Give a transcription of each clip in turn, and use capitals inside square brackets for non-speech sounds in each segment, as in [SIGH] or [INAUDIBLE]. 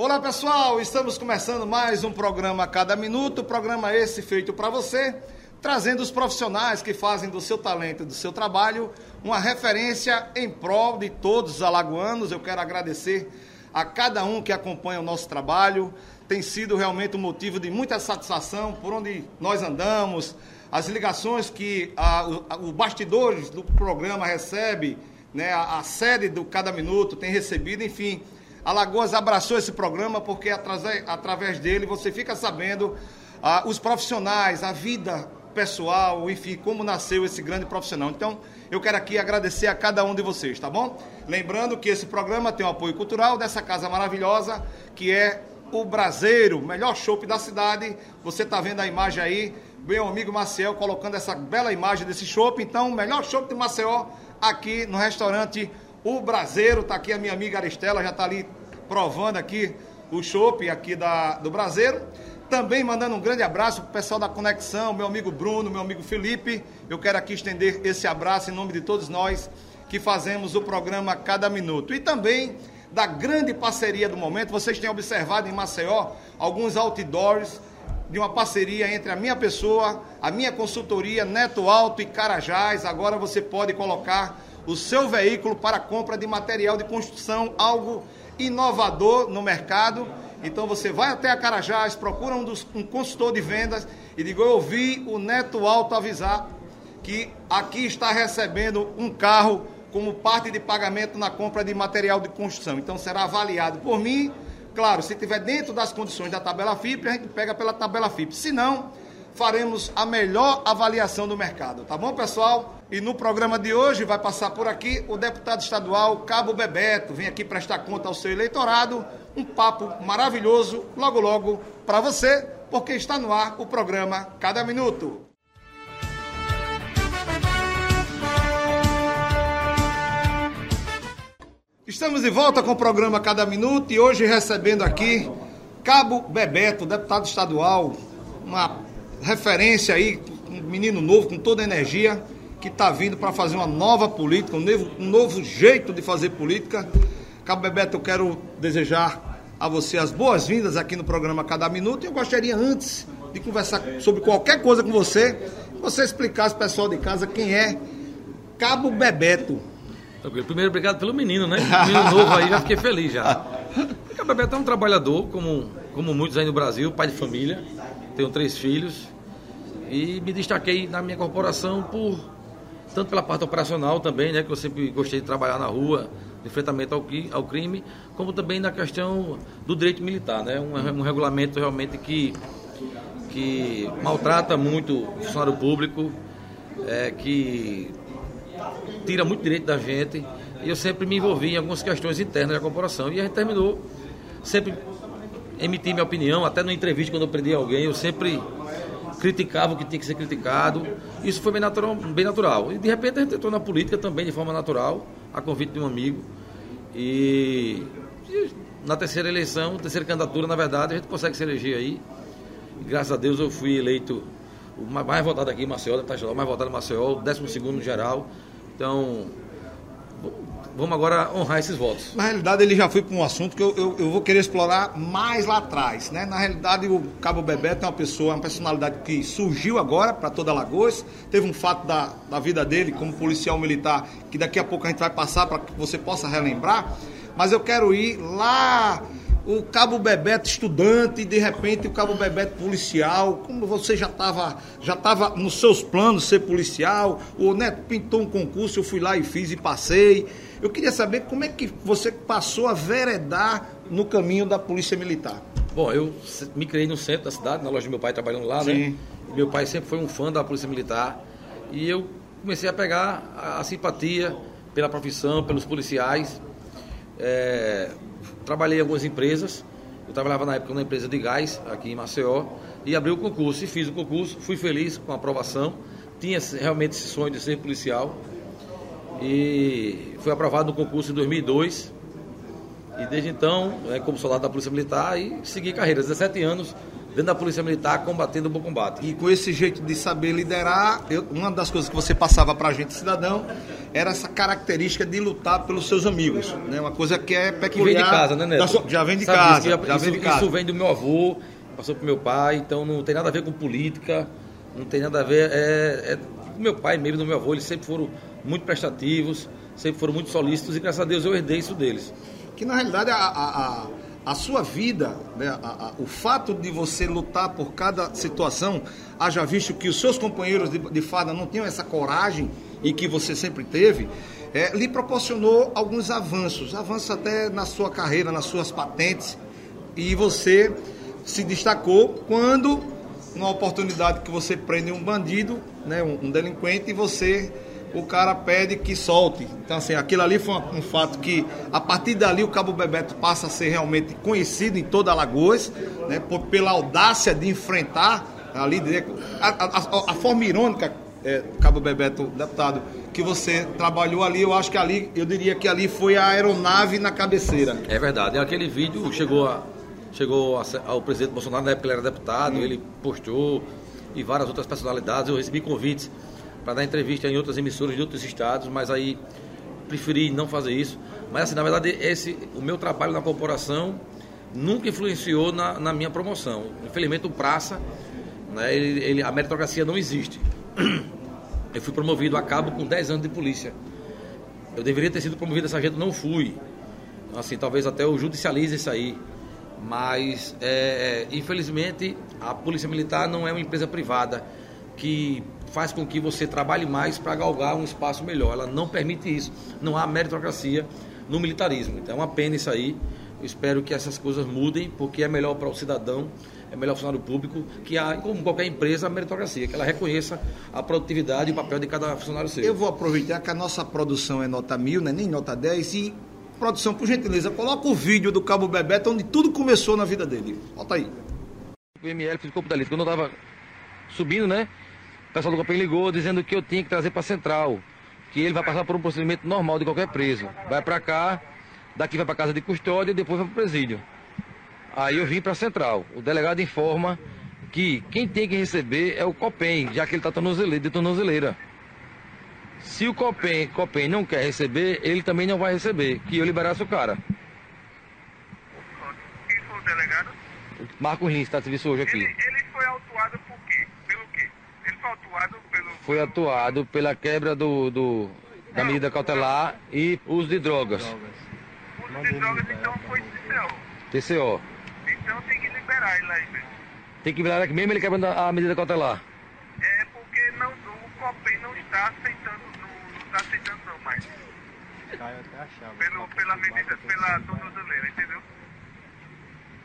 Olá pessoal, estamos começando mais um programa Cada Minuto, programa esse feito para você, trazendo os profissionais que fazem do seu talento e do seu trabalho uma referência em prol de todos os alagoanos. Eu quero agradecer a cada um que acompanha o nosso trabalho, tem sido realmente um motivo de muita satisfação por onde nós andamos, as ligações que os bastidores do programa recebe, né, a, a sede do Cada Minuto tem recebido, enfim Alagoas abraçou esse programa porque através, dele você fica sabendo ah, os profissionais, a vida pessoal, enfim, como nasceu esse grande profissional. Então, eu quero aqui agradecer a cada um de vocês, tá bom? Lembrando que esse programa tem o apoio cultural dessa casa maravilhosa, que é o Braseiro, melhor chopp da cidade. Você está vendo a imagem aí, meu amigo Maciel colocando essa bela imagem desse chopp. Então, o melhor chopp de Maceió aqui no restaurante O Braseiro. Está aqui a minha amiga Aristela, já está ali provando aqui o chopp aqui da, do Braseiro. Também mandando um grande abraço para o pessoal da Conexão, meu amigo Bruno, meu amigo Felipe. Eu quero aqui estender esse abraço em nome de todos nós que fazemos o programa Cada Minuto. E também da grande parceria do momento. Vocês têm observado em Maceió alguns outdoors de uma parceria entre a minha pessoa, a minha consultoria Neto Alto e Carajás. Agora você pode colocar o seu veículo para compra de material de construção, algo inovador no mercado. Então você vai até a Carajás, procura um, dos, um consultor de vendas e diga: Eu ouvi o Neto Alto avisar que aqui está recebendo um carro como parte de pagamento na compra de material de construção. Então será avaliado por mim. Claro, se estiver dentro das condições da tabela FIP, a gente pega pela tabela FIP. Se não, faremos a melhor avaliação do mercado. Tá bom, pessoal? E no programa de hoje vai passar por aqui o deputado estadual Cabo Bebeto. Vem aqui prestar conta ao seu eleitorado. Um papo maravilhoso, logo logo, para você, porque está no ar o programa Cada Minuto. Estamos de volta com o programa Cada Minuto e hoje recebendo aqui Cabo Bebeto, deputado estadual, uma referência aí, um menino novo com toda a energia que está vindo para fazer uma nova política, um novo, um novo jeito de fazer política. Cabo Bebeto, eu quero desejar a você as boas-vindas aqui no programa Cada Minuto. E eu gostaria, antes de conversar sobre qualquer coisa com você, você explicasse ao pessoal de casa quem é Cabo Bebeto. Primeiro, obrigado pelo menino, né? Menino novo aí, já fiquei feliz já. [LAUGHS] Cabo Bebeto é um trabalhador, como, como muitos aí no Brasil, pai de família. Tenho três filhos. E me destaquei na minha corporação por tanto pela parte operacional também, né, que eu sempre gostei de trabalhar na rua, enfrentamento ao, ao crime, como também na questão do direito militar, né, um, um regulamento realmente que, que maltrata muito o funcionário público, é, que tira muito direito da gente, e eu sempre me envolvi em algumas questões internas da corporação, e a gente terminou sempre emitir minha opinião, até na entrevista quando eu prendi alguém, eu sempre criticava o que tinha que ser criticado. Isso foi bem natural. Bem natural. E de repente a gente entrou na política também de forma natural, a convite de um amigo. E, e na terceira eleição, terceira candidatura, na verdade, a gente consegue se eleger aí. E, graças a Deus eu fui eleito o mais votado aqui em Maceió, o mais votado em Maceió, o décimo segundo no geral. Então, vamos agora honrar esses votos. Na realidade, ele já foi para um assunto que eu, eu, eu, vou querer explorar mais lá atrás. Né? Na realidade, o Cabo Bebeto é uma pessoa, uma personalidade que surgiu agora para toda Alagoas. Teve um fato da, da vida dele como policial militar que daqui a pouco a gente vai passar para que você possa relembrar. Mas eu quero ir lá o Cabo Bebeto estudante, e de repente o Cabo Bebeto policial, como você já estava já tava nos seus planos ser policial, o Neto pintou um concurso, eu fui lá e fiz e passei. Eu queria saber como é que você passou a veredar no caminho da Polícia Militar. Bom, eu me criei no centro da cidade, na loja do meu pai trabalhando lá, né? Sim. né? meu pai sempre foi um fã da Polícia Militar. E eu comecei a pegar a, a simpatia pela profissão, pelos policiais. É, trabalhei em algumas empresas. Eu trabalhava na época numa empresa de gás aqui em Maceió e abri o concurso e fiz o concurso. Fui feliz com a aprovação. Tinha realmente esse sonho de ser policial e fui aprovado no concurso em 2002. E desde então, é, como soldado da Polícia Militar, e segui carreira. 17 anos dentro da Polícia Militar, combatendo o bom combate. E com esse jeito de saber liderar, eu, uma das coisas que você passava para a gente, cidadão, era essa característica de lutar pelos seus amigos. Né? Uma coisa que é peculiar. Que vem de casa, né, Neto? Sua, já vem de Sabe casa. já, já isso, vem de casa. Isso vem do meu avô, passou pro meu pai, então não tem nada a ver com política, não tem nada a ver. É, é meu pai mesmo, do meu avô, eles sempre foram muito prestativos, sempre foram muito solícitos e graças a Deus eu herdei isso deles. Que na realidade a, a, a a sua vida, né, a, o fato de você lutar por cada situação, haja visto que os seus companheiros de, de fada não tinham essa coragem e que você sempre teve, é, lhe proporcionou alguns avanços, avanços até na sua carreira, nas suas patentes, e você se destacou quando, numa oportunidade que você prende um bandido, né, um, um delinquente, e você o cara pede que solte. Então, assim, aquilo ali foi um, fato que, a partir dali, o Cabo Bebeto passa a ser realmente conhecido em toda Alagoas, né, por, pela audácia de enfrentar ali, a, a, a forma irônica, é, Cabo Bebeto, deputado, que você trabalhou ali, eu acho que ali, eu diria que ali foi a aeronave na cabeceira. É verdade, aquele vídeo chegou, a, chegou ao presidente Bolsonaro, na época ele era deputado, hum. ele postou, e várias outras personalidades, eu recebi convites para dar entrevista em outras emissoras de outros estados, mas aí preferi não fazer isso. Mas assim, na verdade, esse, o meu trabalho na corporação nunca influenciou na, na minha promoção. Infelizmente, o Praça, né, ele, ele, a meritocracia não existe. [CLEARS THROAT] Eu fui promovido a cabo com 10 anos de polícia. Eu deveria ter sido promovido a sargento, não fui. Assim, talvez até eu judicialize isso aí. Mas, é, é, infelizmente, a Polícia Militar não é uma empresa privada que faz com que você trabalhe mais para galgar um espaço melhor. Ela não permite isso. Não há meritocracia no militarismo. Então é uma pena isso aí. Eu espero que essas coisas mudem, porque é melhor para o cidadão, é melhor para o funcionário público, que há, como qualquer empresa, a meritocracia, que ela reconheça a produtividade e o papel de cada funcionário seu. Eu vou aproveitar que a nossa produção é nota mil, né? nem nota 10, e produção, por gentileza, coloca o vídeo do Cabo Bebeto, onde tudo começou na vida dele. Volta aí. O ML fez o corpo da lista. Quando eu estava subindo, né? O pessoal do Copem ligou dizendo que eu tinha que trazer para a central, que ele vai passar por um procedimento normal de qualquer preso. Vai para cá, daqui vai para casa de custódia e depois vai para o presídio. Aí eu vim para a central. O delegado informa que quem tem que receber é o Copem, já que ele está de tornozeleira. Se o Copem, Copem não quer receber, ele também não vai receber, que eu liberasse o cara. Quem foi o delegado? Marco Rins, está de serviço hoje aqui. Ele, ele foi autuado por quê? foi atuado pelo. Foi atuado pela quebra do, do da medida cautelar e uso de drogas. Uso de drogas então foi TCO. TCO. Então tem que liberar ele aí mesmo. Tem que liberar aqui mesmo ele quebrando a medida cautelar. É porque não, o COPEI não está aceitando, não, não está aceitando não mais. Pelo, pela medida, pela tornozeleira, entendeu?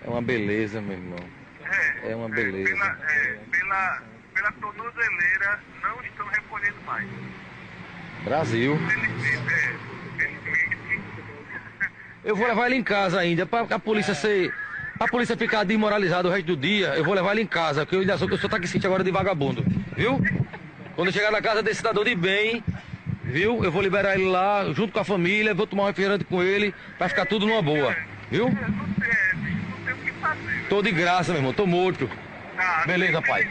É uma beleza, meu irmão. É, é uma beleza. É, pela, é, pela pela tornozeleira não estão recolhendo mais. Brasil. É, eu vou levar ele em casa ainda, para a polícia ser. A polícia ficar desmoralizada o resto do dia, eu vou levar ele em casa, porque eu ainda sou, eu sou taxista agora de vagabundo, viu? Quando eu chegar na casa desse cidadão de bem, viu? Eu vou liberar ele lá, junto com a família, vou tomar um refrigerante com ele, para ficar tudo numa boa, viu? Tô de graça, meu irmão, tô morto. Ah, Beleza, pai.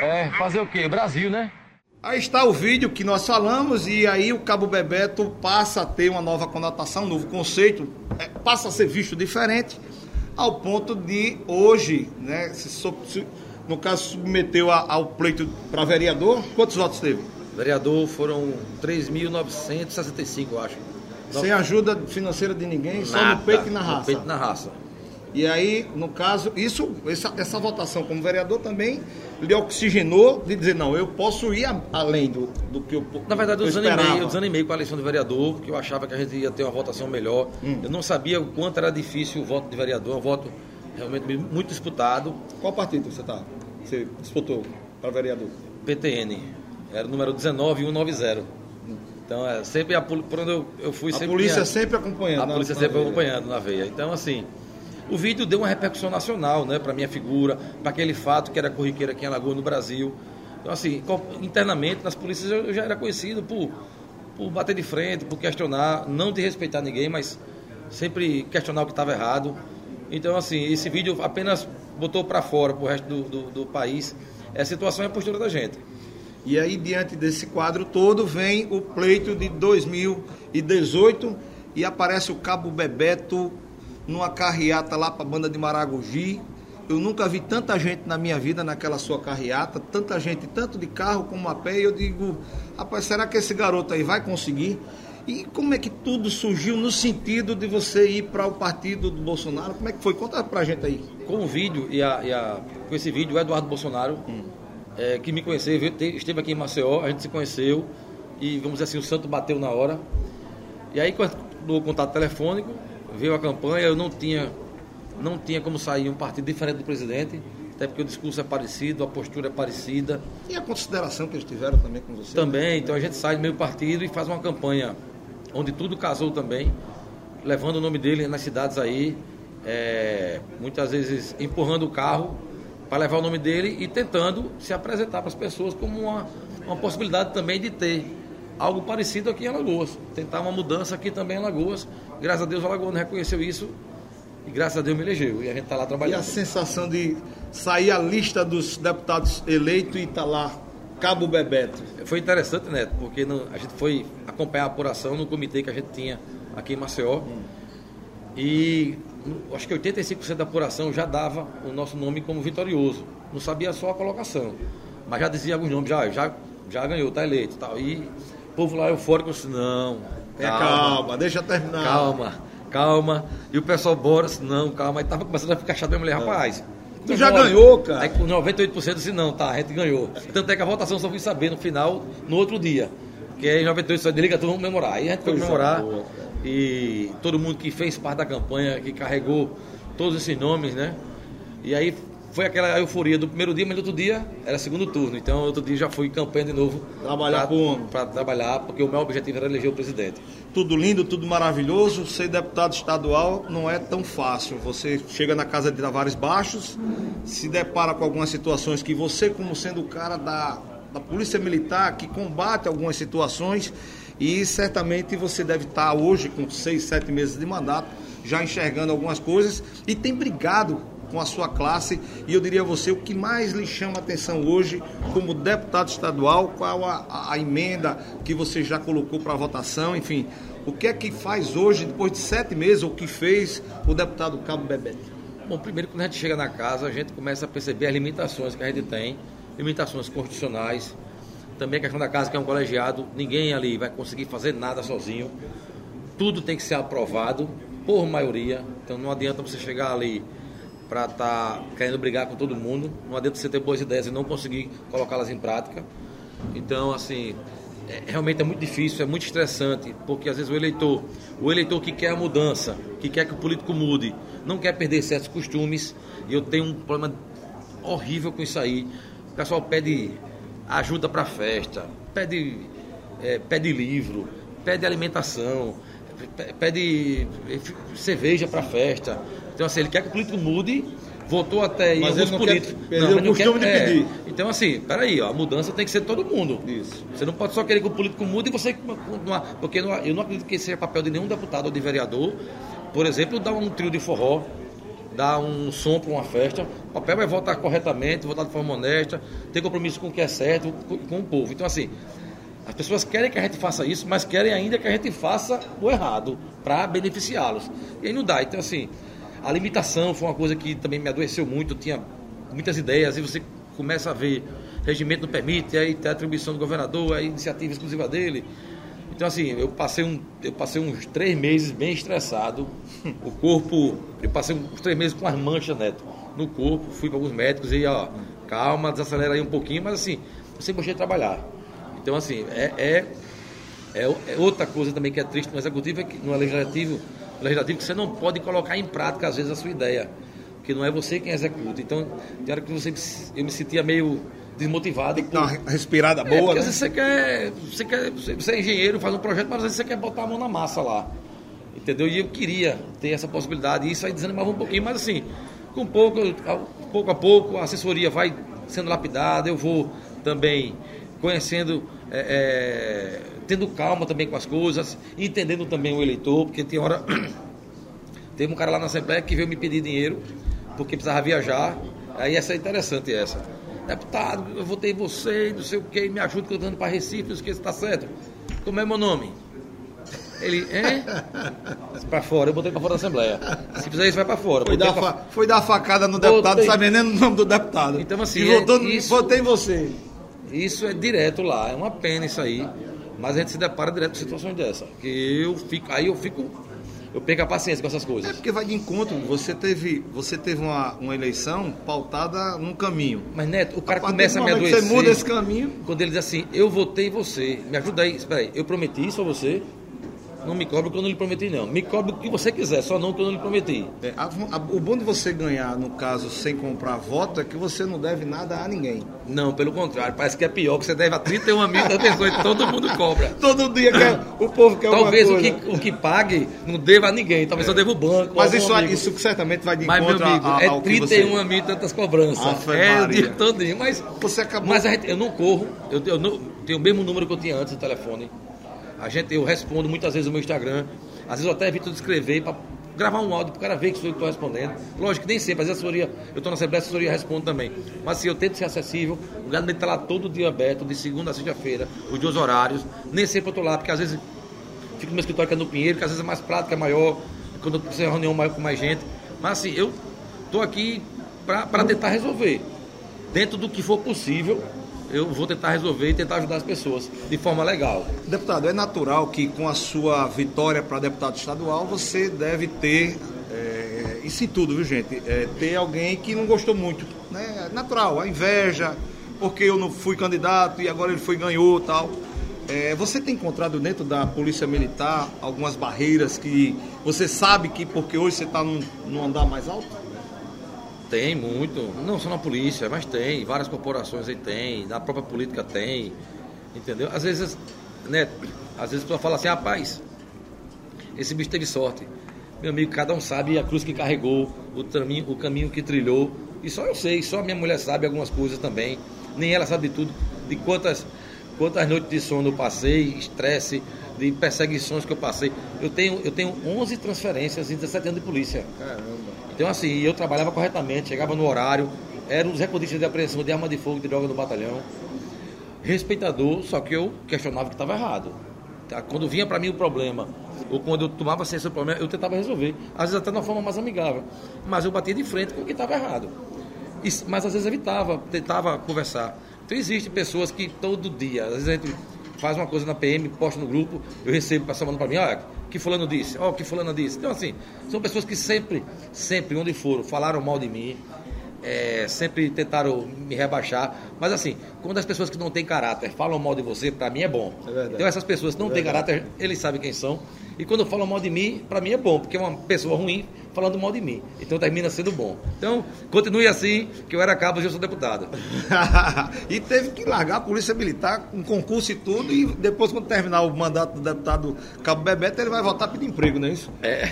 É, fazer o quê? Brasil, né? Aí está o vídeo que nós falamos e aí o Cabo Bebeto passa a ter uma nova conotação, um novo conceito, é, passa a ser visto diferente, ao ponto de hoje, né, se, se, no caso submeteu a, ao pleito para vereador, quantos votos teve? Vereador foram 3.965, eu acho. Sem ajuda financeira de ninguém, Nada, só no peito e na raça. No peito e na raça. E aí, no caso, isso, essa, essa votação como vereador também lhe oxigenou de dizer, não, eu posso ir a, além do, do que eu Na verdade, eu, eu desanimei, eu desanimei com a eleição de vereador, porque eu achava que a gente ia ter uma votação melhor. Hum. Eu não sabia o quanto era difícil o voto de vereador, um voto realmente muito disputado. Qual partido você está? Você disputou para vereador? PTN. Era o número 19190. Então, é, sempre a, por onde eu, eu fui a sempre. A polícia tinha, sempre acompanhando. A polícia sempre veia. acompanhando na veia. Então, assim, o vídeo deu uma repercussão nacional, né, para minha figura, para aquele fato que era corriqueiro aqui em Alagoas, no Brasil. Então, assim, internamente, nas polícias eu já era conhecido por, por bater de frente, por questionar, não de respeitar ninguém, mas sempre questionar o que estava errado. Então, assim, esse vídeo apenas botou para fora, para o resto do, do, do país, é a situação e a postura da gente. E aí, diante desse quadro todo, vem o pleito de 2018 e aparece o Cabo Bebeto numa carreata lá para a banda de Maragogi. Eu nunca vi tanta gente na minha vida naquela sua carreata, tanta gente, tanto de carro como a pé, e eu digo, rapaz, será que esse garoto aí vai conseguir? E como é que tudo surgiu no sentido de você ir para o partido do Bolsonaro? Como é que foi? Conta pra gente aí. Com o vídeo e, a, e a, com esse vídeo, o Eduardo Bolsonaro, hum. é, que me conheceu, esteve aqui em Maceió, a gente se conheceu e, vamos dizer assim, o santo bateu na hora. E aí, do contato telefônico, veio a campanha, eu não tinha, não tinha como sair um partido diferente do presidente, até porque o discurso é parecido, a postura é parecida. E a consideração que eles tiveram também com você? Também, então a gente sai do meio partido e faz uma campanha onde tudo casou também, levando o nome dele nas cidades aí, é, muitas vezes empurrando o carro para levar o nome dele e tentando se apresentar para as pessoas como uma, uma possibilidade também de ter algo parecido aqui em Alagoas. Tentar uma mudança aqui também em Alagoas. Graças a Deus o Alagoas reconheceu isso e graças a Deus me elegeu. E a gente está lá trabalhando. E a sensação de sair a lista dos deputados eleitos e estar tá lá Cabo Bebeto. Foi interessante, Neto, porque no, a gente foi acompanhar a apuração no comitê que a gente tinha aqui em Maceió. Hum. E acho que 85% da apuração já dava o nosso nome como vitorioso. Não sabia só a colocação. Mas já dizia alguns nomes, já, já, já ganhou, está eleito e tal. E povo lá eufórico disse, não. Calma, é, calma, deixa terminar. Calma, calma. E o pessoal bora, disse, não, calma. Aí tava começando a ficar chato mesmo, mulher, rapaz. Tu já ganhou, cara. Aí com 98% disse não, tá, a gente ganhou. Tanto é que a votação só fui saber no final, no outro dia. Que é em 98 só liga, tudo vamos comemorar. Aí a gente foi comemorar. Boa, e todo mundo que fez parte da campanha, que carregou todos esses nomes, né? E aí foi aquela euforia do primeiro dia, mas no outro dia era segundo turno. Então, outro dia já fui campanha de novo. Trabalhar Para trabalhar, porque o meu objetivo era eleger o presidente. Tudo lindo, tudo maravilhoso. Ser deputado estadual não é tão fácil. Você chega na casa de Tavares Baixos, se depara com algumas situações que você, como sendo o cara da, da Polícia Militar, que combate algumas situações, e certamente você deve estar hoje, com seis, sete meses de mandato, já enxergando algumas coisas e tem brigado com a sua classe. E eu diria a você o que mais lhe chama a atenção hoje, como deputado estadual, qual a, a emenda que você já colocou para votação, enfim. O que é que faz hoje, depois de sete meses, o que fez o deputado Cabo Bebeto? Bom, primeiro, quando a gente chega na casa, a gente começa a perceber as limitações que a gente tem, limitações constitucionais, também a questão da casa, que é um colegiado, ninguém ali vai conseguir fazer nada sozinho, tudo tem que ser aprovado por maioria, então não adianta você chegar ali para estar tá querendo brigar com todo mundo. Não adianta você ter boas ideias e não conseguir colocá-las em prática. Então, assim, é, realmente é muito difícil, é muito estressante, porque às vezes o eleitor, o eleitor que quer a mudança, que quer que o político mude, não quer perder certos costumes, e eu tenho um problema horrível com isso aí. O pessoal pede ajuda para festa, pede, é, pede livro, pede alimentação, pede cerveja para festa. Então, assim, ele quer que o político mude, votou até aí Mas alguns ele políticos. Quer, não, ele o costume quer, de pedir. É, então, assim, peraí, ó, a mudança tem que ser todo mundo. Isso. Você não pode só querer que o político mude e você. Porque eu não acredito que seja papel de nenhum deputado ou de vereador, por exemplo, dar um trio de forró dar um som para uma festa. O papel é votar corretamente, votar de forma honesta, ter compromisso com o que é certo, com o povo. Então, assim, as pessoas querem que a gente faça isso, mas querem ainda que a gente faça o errado para beneficiá-los. E aí não dá. Então, assim, a limitação foi uma coisa que também me adoeceu muito. Eu tinha muitas ideias e você começa a ver regimento não permite, aí tem a atribuição do governador, a iniciativa exclusiva dele. Então, assim, eu passei, um, eu passei uns três meses bem estressado. O corpo, eu passei uns três meses com as manchas, Neto, no corpo. Fui para alguns médicos e, ó, calma, desacelera aí um pouquinho, mas assim, eu sempre gostei de trabalhar. Então, assim, é, é, é, é, outra coisa também que é triste no executivo, é que, no legislativo, no legislativo, que você não pode colocar em prática, às vezes, a sua ideia. Porque não é você quem executa. Então, tem hora que você, eu me sentia meio desmotivado. Tem que dar uma respirada boa, é, porque né? às vezes você quer, você quer, você é engenheiro, faz um projeto, mas às vezes você quer botar a mão na massa lá. Entendeu? E eu queria ter essa possibilidade. E isso aí desanimava um pouquinho, mas assim, com pouco, pouco a pouco, a assessoria vai sendo lapidada, eu vou também conhecendo é, é, tendo calma também com as coisas, entendendo também o eleitor, porque tem hora [COUGHS] Teve um cara lá na Assembleia que veio me pedir dinheiro porque precisava viajar. Aí essa é interessante essa. Deputado, eu votei em você, não sei o que, me ajuda que eu tô dando para Recife, não esqueça, tá certo. Como é meu nome? Ele, hein? Pra fora, eu botei pra fora da Assembleia. Se fizer isso, vai pra fora. Foi dar, pra- foi dar facada no deputado, Botei. sabendo nem o nome do deputado. Então, assim, e é- isso- votei em você. Isso é direto lá, é uma pena isso aí. Mas a gente se depara direto com situações dessa. Que eu fico, aí eu fico, eu perco a paciência com essas É coisas. porque vai de encontro. Você teve, você teve uma, uma eleição pautada num caminho. Mas Neto, o cara A começa a me adoecer. Você muda esse caminho. Quando ele diz assim, eu votei em você, me ajuda aí, espera aí, eu prometi isso a você, não me cobre o que eu não lhe prometi não. Me cobre o que você quiser, só não o que eu não lhe prometi. É, a- a- o bom de você ganhar, no caso, sem comprar voto, é que você não deve nada a ninguém. Não, pelo contrário, parece que é pior, que você deve a 31 mil e todo mundo cobra. [LAUGHS] Todo dia quer, o povo quer Talvez o que, o que pague não deva a ninguém, talvez só deva o banco. Mas isso, amigo. isso certamente vai de Mas, meu encontro amigo, a- a- é ao que 31 você... mil e tantas cobranças. É o dia todinho, mas... Você acabou... Mas a gente, eu não corro, eu, eu não, tenho o mesmo número que eu tinha antes do telefone. A gente, eu respondo muitas vezes no meu Instagram. Às vezes eu até evito de escrever para gravar um áudio para o cara ver que sou eu que estou respondendo. Lógico que nem sempre, às vezes a assessoria, eu estou na Assembleia, a assessoria responde também. Mas assim, eu tento ser acessível. O gabinete está lá todo dia aberto, de segunda a sexta-feira, os dois horários. Nem sempre eu estou lá, porque às vezes fico no meu escritório que é no Pinheiro, que às vezes é mais prático, é maior, quando eu preciso de reunião maior com mais gente. Mas assim, eu estou aqui para tentar resolver. Dentro do que for possível, eu vou tentar resolver e tentar ajudar as pessoas de forma legal. Deputado, é natural que com a sua vitória para deputado estadual você deve ter, é, isso em tudo, viu gente? É, ter alguém que não gostou muito. Né? É natural, a inveja, porque eu não fui candidato e agora ele foi ganhou tal. É, você tem encontrado dentro da Polícia Militar algumas barreiras que você sabe que porque hoje você está num, num andar mais alto? Tem muito, não só na polícia, mas tem, várias corporações aí tem, na própria política tem, entendeu? Às vezes, né, às vezes a pessoa fala assim, rapaz, esse bicho teve sorte. Meu amigo, cada um sabe a cruz que carregou, o caminho, o caminho que trilhou. E só eu sei, só a minha mulher sabe algumas coisas também. Nem ela sabe de tudo, de quantas, quantas noites de sono eu passei, estresse, de perseguições que eu passei. Eu tenho, eu tenho 11 transferências em 17 anos de polícia. Caramba. Então, assim, eu trabalhava corretamente, chegava no horário, era um dos recordistas de apreensão de arma de fogo e de droga no batalhão. Respeitador, só que eu questionava que estava errado. Tá? Quando vinha para mim o problema, ou quando eu tomava ciência do problema, eu tentava resolver. Às vezes até de uma forma mais amigável. Mas eu batia de frente com o que estava errado. E- mas às vezes evitava, tentava conversar. Então existem pessoas que todo dia, às vezes a gente faz uma coisa na PM, posta no grupo, eu recebo o pessoal mandando para mim, olha, que fulano disse, ó, que fulano disse. Então assim, são pessoas que sempre, sempre, onde foram, falaram mal de mim, é, sempre tentaram me rebaixar. Mas assim, quando as pessoas que não têm caráter falam mal de você, para mim é bom. É então essas pessoas que não têm caráter, eles sabem quem são. E quando falam mal de mim, para mim é bom, porque é uma pessoa ruim falando mal de mim. Então termina sendo bom. Então, continue assim, que eu era cabo e eu sou deputado. [LAUGHS] e teve que largar a Polícia Militar com concurso e tudo, e depois, quando terminar o mandato do deputado Cabo Bebeto, ele vai voltar a pedir emprego, não é isso? É.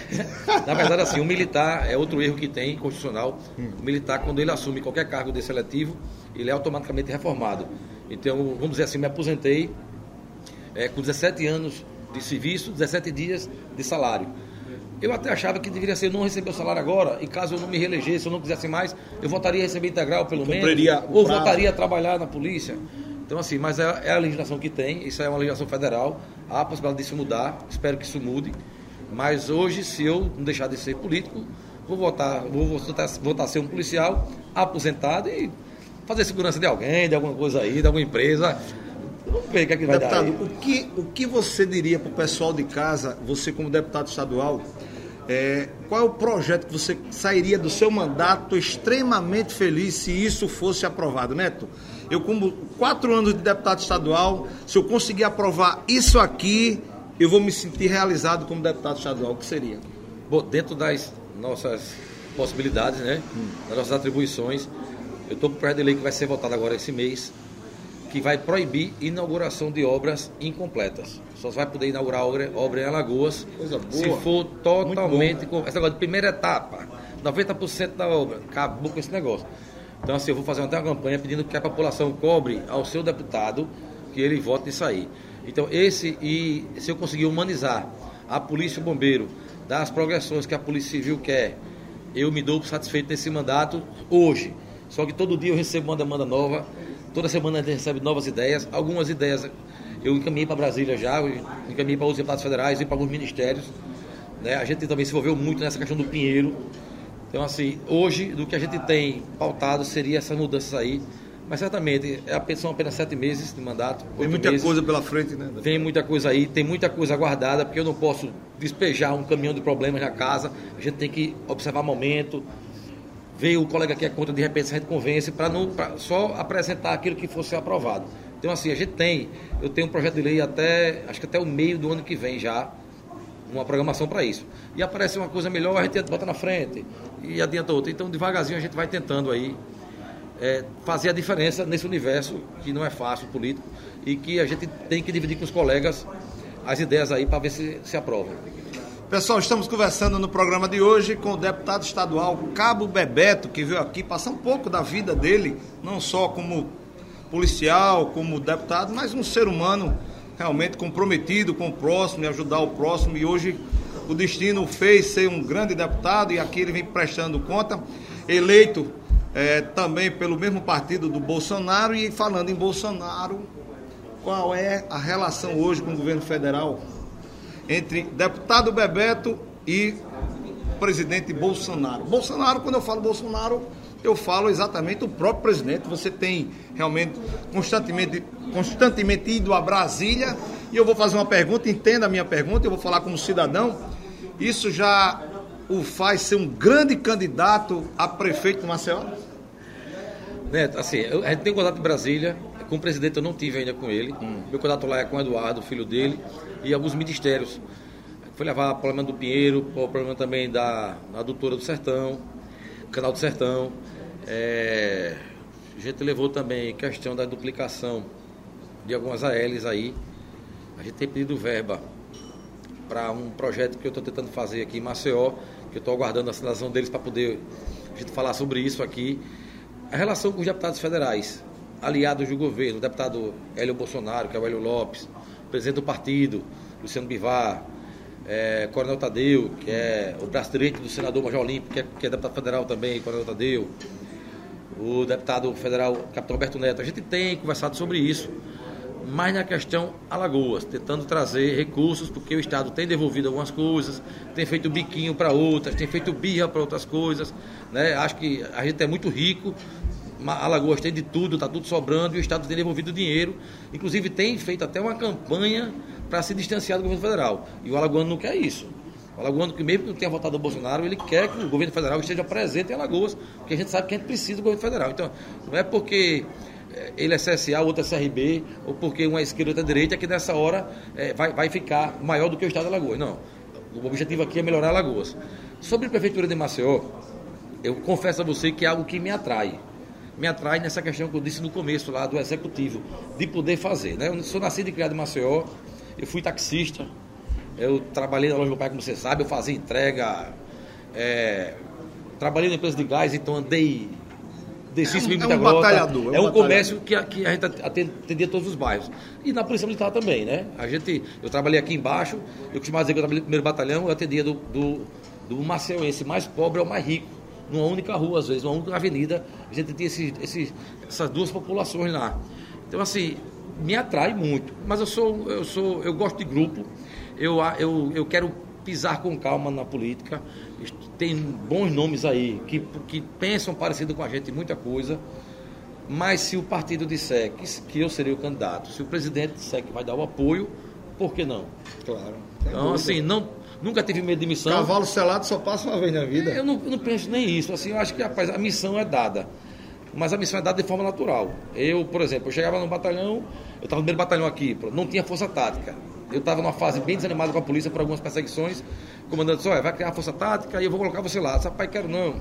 Na verdade, assim, o militar é outro erro que tem constitucional. O militar, quando ele assume qualquer cargo de seletivo, ele é automaticamente reformado. Então, vamos dizer assim, me aposentei é, com 17 anos de serviço, 17 dias de salário. Eu até achava que deveria ser não receber o salário agora, e caso eu não me reelegesse, eu não quisesse mais, eu voltaria a receber integral pelo menos, Cumpriria o ou voltaria a trabalhar na polícia. Então, assim, mas é, é a legislação que tem, isso é uma legislação federal, há a possibilidade disso mudar, espero que isso mude. Mas hoje, se eu não deixar de ser político, vou voltar, vou voltar a ser um policial aposentado e fazer segurança de alguém, de alguma coisa aí, de alguma empresa. Vamos ver o que, é que vai Deputado, dar. aí. o que, o que você diria para o pessoal de casa, você como deputado estadual, é, qual é o projeto que você sairia do seu mandato extremamente feliz se isso fosse aprovado? Neto, eu como quatro anos de deputado estadual, se eu conseguir aprovar isso aqui, eu vou me sentir realizado como deputado estadual. O que seria? Bom, dentro das nossas possibilidades, né? Das nossas atribuições, eu estou com o projeto de lei que vai ser votado agora esse mês, que vai proibir inauguração de obras incompletas. Só vai poder inaugurar obra, obra em Alagoas se for totalmente. com- Esse negócio de primeira etapa, 90% da obra. Acabou com esse negócio. Então, assim, eu vou fazer até uma campanha pedindo que a população cobre ao seu deputado que ele vote nisso aí. Então, esse, e se eu conseguir humanizar a polícia e o bombeiro, das progressões que a Polícia Civil quer. Eu me dou satisfeito nesse mandato hoje. Só que todo dia eu recebo uma demanda nova, toda semana a gente recebe novas ideias. Algumas ideias eu encaminhei para Brasília já, encaminhei para os deputados federais e para alguns ministérios. Né? A gente também se envolveu muito nessa questão do Pinheiro. Então, assim, hoje, do que a gente tem pautado seria essas mudanças aí. Mas certamente, são apenas sete meses de mandato. Tem muita meses. coisa pela frente, né? Tem muita coisa aí, tem muita coisa aguardada, porque eu não posso despejar um caminhão de problemas na casa. A gente tem que observar momento, ver o colega que é contra, de repente, a gente convence, para não pra só apresentar aquilo que fosse aprovado. Então, assim, a gente tem, eu tenho um projeto de lei até, acho que até o meio do ano que vem já, uma programação para isso. E aparece uma coisa melhor, a gente bota na frente e adianta outra. Então, devagarzinho, a gente vai tentando aí é, fazer a diferença nesse universo que não é fácil político e que a gente tem que dividir com os colegas as ideias aí para ver se se aprova. Pessoal, estamos conversando no programa de hoje com o deputado estadual Cabo Bebeto, que veio aqui passar um pouco da vida dele, não só como policial, como deputado, mas um ser humano realmente comprometido com o próximo e ajudar o próximo. E hoje o destino fez ser um grande deputado e aqui ele vem prestando conta, eleito é, também pelo mesmo partido do Bolsonaro. E falando em Bolsonaro, qual é a relação hoje com o governo federal entre deputado Bebeto e presidente Bolsonaro? Bolsonaro, quando eu falo Bolsonaro, eu falo exatamente o próprio presidente. Você tem realmente constantemente, constantemente ido a Brasília. E eu vou fazer uma pergunta, entenda a minha pergunta, eu vou falar como cidadão. Isso já o faz ser um grande candidato a prefeito de Maceió? Neto, assim, a gente tem contato em Brasília, com o presidente eu não tive ainda com ele. Hum. Meu contato lá é com o Eduardo, filho dele, e alguns ministérios. Foi levar o problema do Pinheiro, o problema também da, doutora do Sertão, Canal do Sertão. É, a gente levou também questão da duplicação de algumas ALs aí. A gente tem pedido verba para um projeto que eu estou tentando fazer aqui em Maceió, que eu estou aguardando a assinação deles para poder a gente falar sobre isso aqui. A relação com os deputados federais, aliados do governo, o deputado Hélio Bolsonaro, que é o Hélio Lopes, presidente do partido, Luciano Bivar, é, Coronel Tadeu, que é o braço direito do senador Major Olímpico, que é, que é deputado federal também, Coronel Tadeu, o deputado federal Capitão Alberto Neto. A gente tem conversado sobre isso, mas na questão Alagoas, tentando trazer recursos, porque o Estado tem devolvido algumas coisas, tem feito biquinho para outras, tem feito birra para outras coisas. Né? Acho que a gente é muito rico, Alagoas tem de tudo, está tudo sobrando e o Estado tem devolvido dinheiro. Inclusive tem feito até uma campanha para se distanciar do governo federal. E o Alagoano não quer isso. O Alagoano, que mesmo que não tenha votado o Bolsonaro, ele quer que o governo federal esteja presente em Alagoas, porque a gente sabe que a gente precisa do governo federal. Então, não é porque eh, ele é CSA, outro é CRB, ou porque uma é esquerda e outra é direita, que nessa hora é, vai, vai ficar maior do que o Estado de Alagoas. Não. O objetivo aqui é melhorar Alagoas. Sobre a Prefeitura de Maceió, eu confesso a você que é algo que me atrai. Me atrai nessa questão que eu disse no começo lá do executivo, de poder fazer. Né? Eu sou nascido e criado em Maceió, eu fui taxista, eu trabalhei na loja do meu pai, como você sabe, eu fazia entrega, é, trabalhei na empresa de gás, então andei desci é um, é um batalhador. É um, é um comércio que, que a gente atendia todos os bairros. E na Polícia Militar também, né? A gente, eu trabalhei aqui embaixo, eu costumava dizer que eu trabalhei no primeiro batalhão, eu atendia do, do, do Maceuense mais pobre ao mais rico. Numa única rua, às vezes, numa única avenida, a gente tinha esse, esse, essas duas populações lá. Então, assim, me atrai muito. Mas eu sou, eu sou, eu gosto de grupo, eu, eu, eu quero pisar com calma na política. Tem bons nomes aí que, que pensam parecido com a gente em muita coisa. Mas se o partido disser que, que eu serei o candidato, se o presidente disser que vai dar o apoio, por que não? Claro. Então, assim, não, nunca tive medo de missão. Cavalo selado só passa uma vez na vida. Eu não, eu não penso nem isso. Assim, eu acho que, rapaz, a missão é dada. Mas a missão é dada de forma natural. Eu, por exemplo, eu chegava no batalhão, eu estava no primeiro batalhão aqui, não tinha força tática eu estava numa fase bem desanimada com a polícia por algumas perseguições. O comandante disse, olha, vai criar a força tática e eu vou colocar você lá. Disse, rapaz, quero não.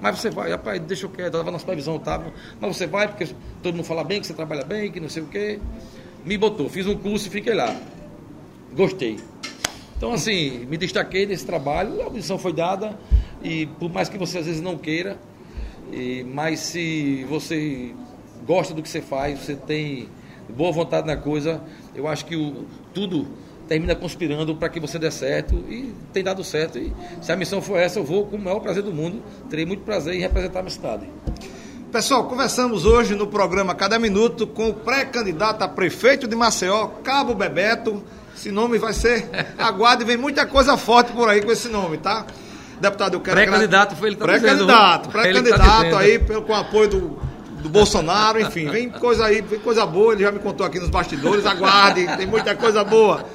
Mas você vai, rapaz, deixa eu quieto, estava na supervisão, tava. Mas você vai, porque todo mundo fala bem, que você trabalha bem, que não sei o quê. Me botou, fiz um curso e fiquei lá. Gostei. Então, assim, me destaquei nesse trabalho, a missão foi dada, e por mais que você às vezes não queira, e, mas se você gosta do que você faz, você tem boa vontade na coisa, eu acho que o, tudo termina conspirando para que você dê certo e tem dado certo. E se a missão for essa, eu vou com o maior prazer do mundo. Terei muito prazer em representar a minha cidade. Pessoal, conversamos hoje no programa Cada Minuto com o pré-candidato a prefeito de Maceió, Cabo Bebeto. Esse nome vai ser. Aguarde, vem muita coisa forte por aí com esse nome, tá? Deputado, eu quero. Pré-candidato foi ele tá Pré-candidato, tá pré-candidato tá aí, com o apoio do, do Bolsonaro, enfim, vem coisa aí, vem coisa boa, ele já me contou aqui nos bastidores, aguarde, tem muita coisa boa.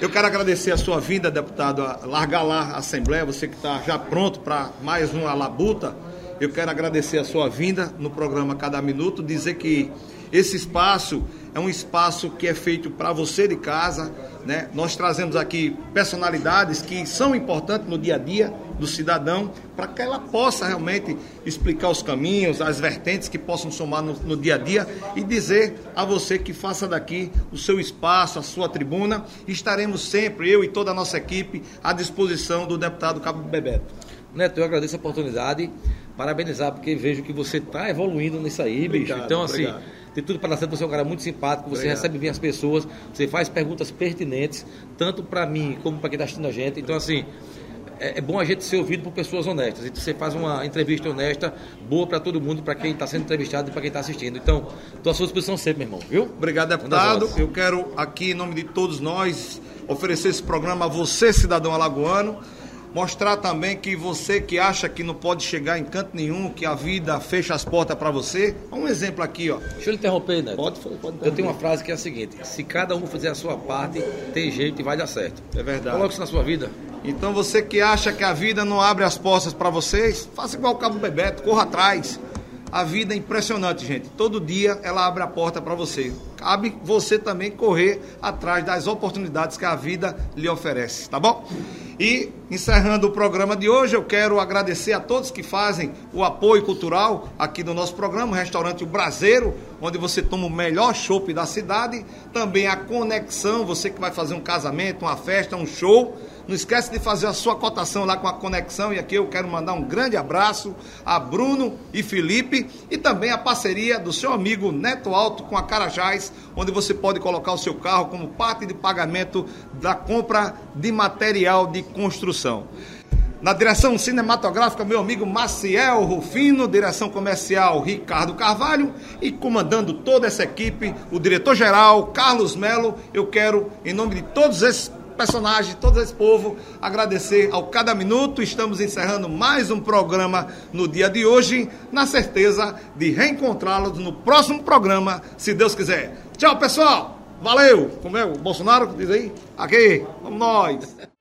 Eu quero agradecer a sua vinda, deputado, a largar lá a Assembleia, você que está já pronto para mais uma labuta. Eu quero agradecer a sua vinda no programa Cada Minuto, dizer que esse espaço é um espaço que é feito para você de casa. Né? Nós trazemos aqui personalidades que são importantes no dia a dia do cidadão, para que ela possa realmente explicar os caminhos, as vertentes que possam somar no, no, dia a dia e dizer a você que faça daqui o seu espaço, a sua tribuna. Estaremos sempre, eu e toda a nossa equipe, à disposição do deputado Cabo Bebeto. Neto, eu agradeço a oportunidade parabenizar, porque vejo que você está evoluindo nisso aí, obrigado, bicho. Então, assim, obrigado. Tem tudo para dar certo. Você é um cara muito simpático, você obrigado. recebe bem as pessoas, você faz perguntas pertinentes, tanto para mim como para quem está assistindo a gente. Então, assim, é, é, bom a gente ser ouvido por pessoas honestas. E você faz uma entrevista honesta, boa para todo mundo, para quem está sendo entrevistado e para quem está assistindo. Então, estou à sua disposição sempre, meu irmão, viu? Obrigado, deputado. Eu quero aqui, em nome de todos nós, oferecer esse programa a você, cidadão alagoano mostrar também que você que acha que não pode chegar em canto nenhum, que a vida fecha as portas para você. Um exemplo aqui, ó. Deixa eu interromper, Neto. Pode, pode interromper. Eu tenho uma frase que é a seguinte: se cada um fizer a sua parte, tem jeito e vai dar certo. É verdade. Coloque isso na sua vida. Então você que acha que a vida não abre as portas para vocês, faça igual o Cabo Bebeto, corra atrás. A vida é impressionante, gente. Todo dia ela abre a porta para você. Cabe você também correr atrás das oportunidades que a vida lhe oferece, tá bom? E encerrando o programa de hoje, eu quero agradecer a todos que fazem o apoio cultural aqui no nosso programa, o restaurante O Braseiro, onde você toma o melhor chopp da cidade, também a conexão, você que vai fazer um casamento, uma festa, um show, não esquece de fazer a sua cotação lá com a conexão. E aqui eu quero mandar um grande abraço a Bruno e Felipe e também a parceria do seu amigo Neto Alto com a Carajás, onde você pode colocar o seu carro como parte de pagamento da compra de material de construção. Na direção cinematográfica, meu amigo Maciel Rufino, direção comercial Ricardo Carvalho e comandando toda essa equipe, o diretor-geral Carlos Melo. Eu quero, em nome de todos esses personagens, todo esse povo, agradecer ao Cada Minuto. Estamos encerrando mais um programa no dia de hoje, na certeza de reencontrá-los no próximo programa, se Deus quiser. Tchau, pessoal! Valeu! Como é o Bolsonaro diz aí? Aqui, vamos nós!